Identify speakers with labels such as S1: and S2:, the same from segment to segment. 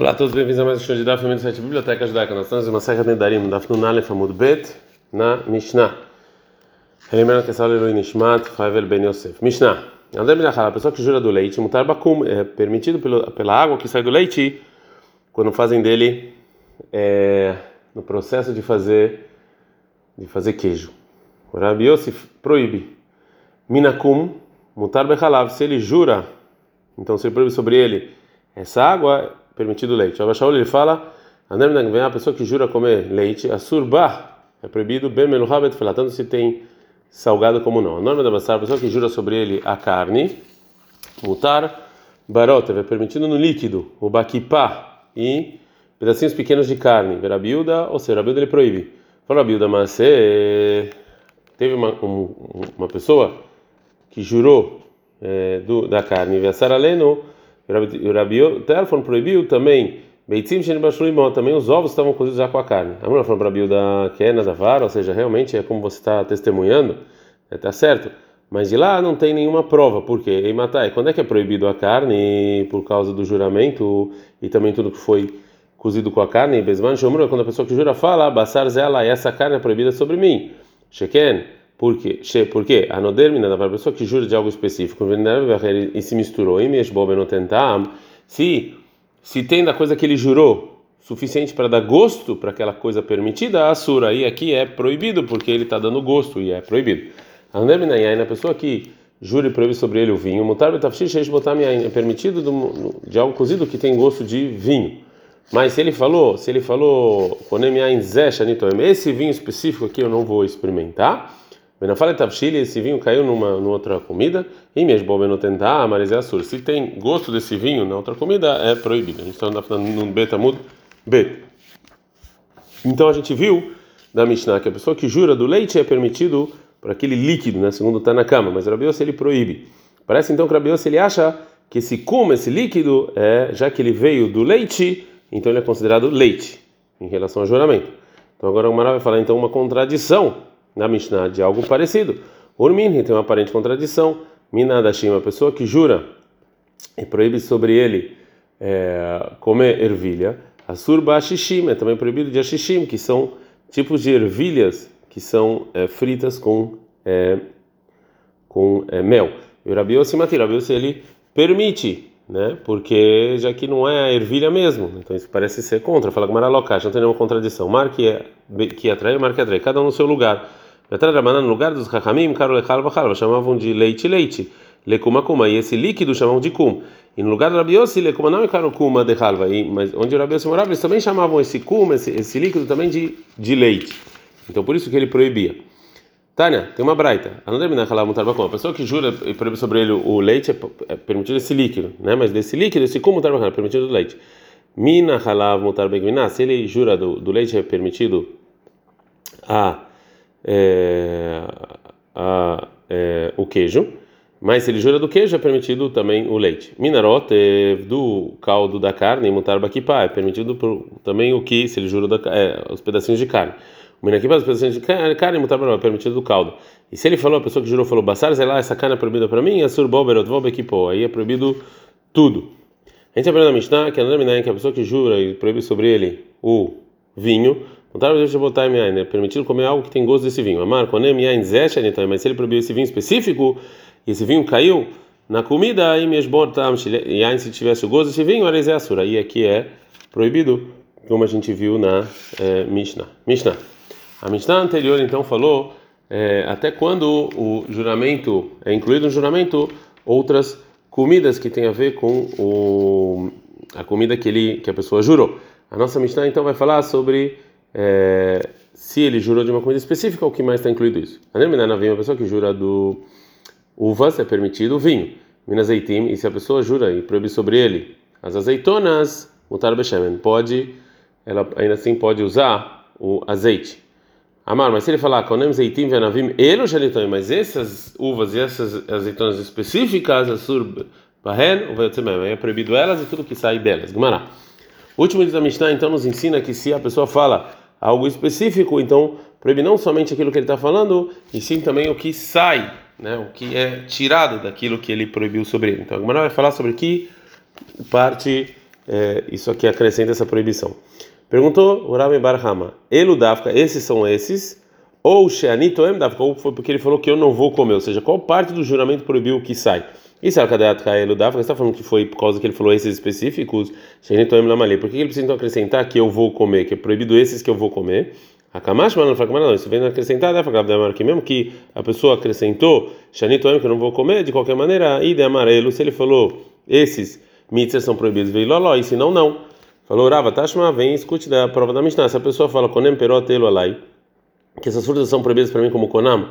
S1: Olá a todos, bem-vindos a mais um show de Daf, do site Biblioteca Judaica. Nós estamos em uma serra de Darim, Daf Nunale Famud Bet, na Mishnah. Relembrando que essa aula é Nishmat, Favel Ben Yosef. Mishnah. André Minachal, a pessoa que jura do leite, mutar bakum, é permitido pelo, pela água que sai do leite, quando fazem dele, é, no processo de fazer, de fazer queijo. O Rabi Yosef proíbe. Minakum, mutar bechalav, se ele jura, então se ele proíbe sobre ele, essa água permitido leite. Shaul ele fala, a pessoa que jura comer leite, a surba é proibido, bem meluhabet tanto se tem salgado como não. A norma da Bassar, a pessoa que jura sobre ele a carne, mutar, barota, é permitido no líquido, o baquipá e pedacinhos pequenos de carne. Verabiuda, ou seja, Rabiuda ele proíbe. Fala Rabiuda, mas teve uma, um, uma pessoa que jurou é, do, da carne, Vesaraleno, o Rabi Telfon proibiu também Beitzim Shenibashluimó, também os ovos estavam cozidos já com a carne. A mulher falou para Rabi da Kena da Vara, ou seja, realmente é como você está testemunhando, está é, certo. Mas de lá não tem nenhuma prova, por quê? Em Matai, quando é que é proibido a carne por causa do juramento e também tudo que foi cozido com a carne? Besman Shomru, quando a pessoa que jura fala, Basar Zela, essa carne é proibida sobre mim. Sheken, por quê? Por quê? A nodermina da pessoa que jura de algo específico e se misturou em se se tem da coisa que ele jurou suficiente para dar gosto para aquela coisa permitida, a sura aí aqui é proibido porque ele está dando gosto e é proibido. A nodermina a pessoa que jura e proíbe sobre ele o vinho, mutar é permitido de algo cozido que tem gosto de vinho. Mas se ele falou, se ele falou, esse vinho específico aqui eu não vou experimentar. Benafale Tavshili, esse vinho caiu numa, numa outra comida. E mesmo tentar, mas é assur. Se tem gosto desse vinho na outra comida, é proibido. A gente está falando no Betamud B. Então a gente viu da Mishnah que a pessoa que jura do leite é permitido para aquele líquido, né, segundo está na cama, mas Rabiose ele proíbe. Parece então que Rabiose ele acha que esse cum, esse líquido, é, já que ele veio do leite, então ele é considerado leite em relação ao juramento. Então agora o Mará vai falar então uma contradição na Mishnah de algo parecido. Urmin tem uma aparente contradição. Minadashim, uma pessoa que jura e proíbe sobre ele é, comer ervilha. Asur Shishim é também proibido de Ashishim, que são tipos de ervilhas que são é, fritas com, é, com é, mel. E o Rabi Yossi Rabi ele permite, né? Porque já que não é a ervilha mesmo, então isso parece ser contra. Fala com Maralocash, não tem nenhuma contradição. Mar que, é, que atrai, mar que atrai, cada um no seu lugar. No lugar dos Chachamim, chamavam de leite leite, lekuma kuma, e esse líquido chamavam de kum. E no lugar do Rabi Yossi, lekuma não é caro kuma de halva, mas onde o Rabi Yossi morava, eles também chamavam esse kum, esse, esse líquido também de, de leite. Então por isso que ele proibia. Tânia, tem uma braita. A pessoa que jura e proíbe sobre ele o leite é, é permitido esse líquido, né? Mas desse líquido, esse kum mutar é permitido do leite. Mina halav mutar se ele jura do, do leite é permitido a é, a, é, o queijo, mas se ele jura do queijo é permitido também o leite. Minarot do caldo da carne, mutar é permitido também o que, se ele jura da, é, os pedacinhos de carne. Minakipá, os pedacinhos de carne, mutar é permitido do caldo. E se ele falou, a pessoa que jurou falou, basar, sei lá, essa carne é proibida para mim, assur boberot vobequipó, aí é proibido tudo. A gente aprende na Mishnah que a que a pessoa que jura e proíbe sobre ele o vinho, é permitido comer algo que tem gosto desse vinho. Amar, então, mas se ele proibiu esse vinho específico, e esse vinho caiu na comida, aí e se tivesse o gosto desse vinho, era é assura. Aí aqui é proibido, como a gente viu na é, Mishnah. Mishnah. A Mishnah anterior então falou é, até quando o juramento é incluído no juramento outras comidas que tem a ver com o, a comida que ele que a pessoa jurou. A nossa Mishnah então vai falar sobre é, se ele jurou de uma comida específica, o que mais está incluído isso? A uma pessoa que jura do uvas é permitido o vinho. Minas azeitim, e se a pessoa jura e proíbe sobre ele as azeitonas, mutar beshemen, pode, ela ainda assim pode usar o azeite. Amar, mas se ele falar konem zeitim venavim elo shelitom, mas essas uvas e essas azeitonas específicas, asur bahen, é proibido elas e tudo que sai delas. Gumará. O último dia da Mishnah então nos ensina que se a pessoa fala algo específico, então proíbe não somente aquilo que ele está falando, e sim também o que sai, né, o que é tirado daquilo que ele proibiu sobre ele. Então, agora vai falar sobre que parte é, isso aqui acrescenta essa proibição. Perguntou o Rabbi Barhama, Eludavka, esses são esses, ou Sheanitoem Davka, ou foi porque ele falou que eu não vou comer, ou seja, qual parte do juramento proibiu o que sai? É o Kadeat Eludavka, você está falando que foi por causa que ele falou esses específicos, Sheanitoem Lamali, por que ele precisa então acrescentar que eu vou comer, que é proibido esses que eu vou comer? A Kamash, não não, isso vem acrescentar, que mesmo que a pessoa acrescentou, Shanitoem, que eu não vou comer, de qualquer maneira, e amarelo, se ele falou, esses mitzvahs são proibidos, veio loló, e se não, não. Falou, Rava, Tashma, vem, escute da prova da Mishnah. Se a pessoa fala, Konem perot elo alai, que essas frutas são proibidas para mim como Konam,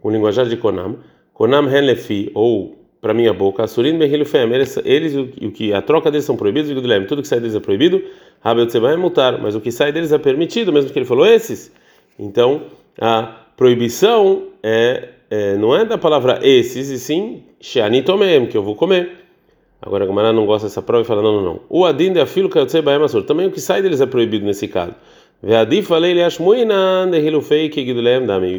S1: com linguajar de Konam, Konam hen lefi, ou para minha boca, Surin behilufem, eles, o, que a troca deles são proibidos, tudo que sai deles é proibido, Rabel é mutar, mas o que sai deles é permitido, mesmo que ele falou esses. Então, a proibição é, é não é da palavra esses, e sim Sheanitomem, que eu vou comer. Agora a Gamara não gosta dessa prova e fala: não, não, não. O Adin de Afilo Kayotsei Baemasur. Também o que sai deles é proibido nesse caso. falei ele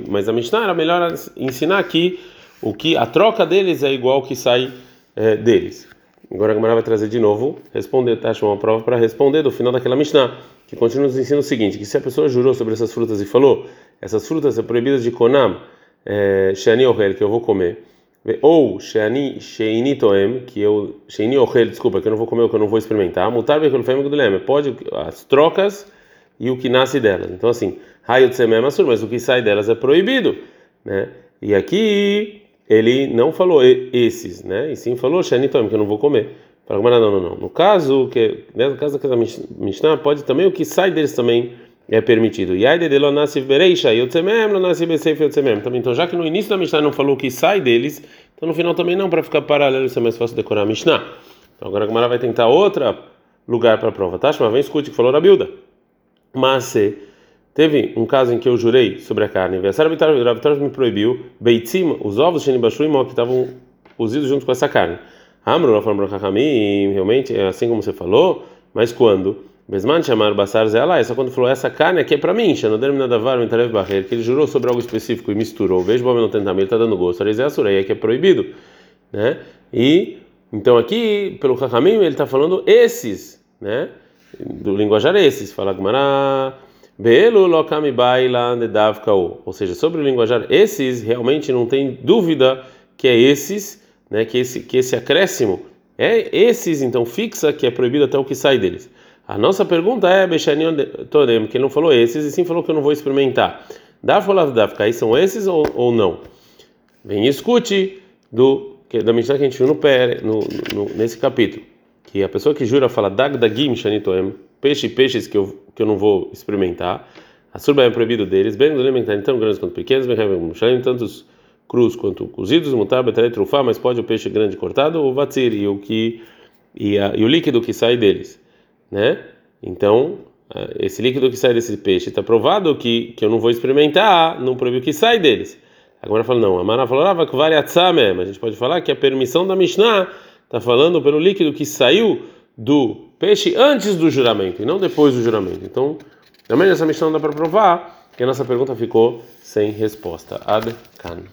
S1: Mas a Mishnah era melhor ensinar aqui o que a troca deles é igual que sai é, deles. Agora a Gamara vai trazer de novo, responder, tá? uma prova para responder do final daquela Mishnah, que continua nos ensina o seguinte: que se a pessoa jurou sobre essas frutas e falou, essas frutas são proibidas de Konam, é, que eu vou comer ou Sheini Sheini Toem, que eu Sheini Ochel, desculpa, que eu não vou comer, que eu não vou experimentar. Mutar Bekulfem Gudulem, pode as trocas e o que nasce delas. Então assim, Hayot Semem Masur, mas o que sai delas é proibido, né? E aqui ele não falou esses, né? E sim falou Sheini Toem, que eu não vou comer. Para não, não, não. No caso que no caso da Mishnah pode também o que sai deles também é permitido. E aí de. Também então já que no início da Mishnah não falou que sai deles, então no final também não para ficar paralelo, isso é mais fácil decorar a Mishnah. Então agora a Gemara vai tentar outro lugar para a prova, tá? Mas vem escute que falou a Bilda. Mas teve um caso em que eu jurei sobre a carne. O Rabitar me proibiu beitzim, os ovos de que estavam cozidos junto com essa carne. Amro, realmente é assim como você falou, mas quando Besman chamar basar zela, essa quando falou essa carne aqui é para mim, Shanoder Minadavar Mitarev Barrer, que ele jurou sobre algo específico e misturou. Vejo bom não tentar, ele está dando gosto. É a que é proibido, né? E então aqui pelo Chachamim ele está falando esses, né? Do linguajar esses, fala Gmará. Belo lokami baila nedavkau. Ou seja, sobre o linguajar esses, realmente não tem dúvida que é esses, né? Que esse que esse acréscimo é esses, então fixa que é proibido até o que sai deles. A nossa pergunta é, Bechanion Todem, que não falou esses, e sim falou que eu não vou experimentar. Dá falar da aí são esses ou, ou não? Vem escute do, da Mishnah que a gente viu no, no, no, nesse capítulo. Que a pessoa que jura fala Dag Dagim Shanitoem, peixe peixes que eu, que eu não vou experimentar. A surba é proibido deles, bem alimentar tão grandes quanto pequenos, bem tantos crus quanto cozidos, mutar, betere, trufar, mas pode o peixe grande cortado ou vatzir, e o, que, e, a, e o líquido que sai deles né? Então, esse líquido que sai desse peixe está provado que, que eu não vou experimentar, não proibiu que sai deles. Agora fala, não, a Mara falou, que vale mas a gente pode falar que a permissão da Mishnah está falando pelo líquido que saiu do peixe antes do juramento e não depois do juramento. Então, também essa Mishnah não dá para provar que a nossa pergunta ficou sem resposta. Ad can.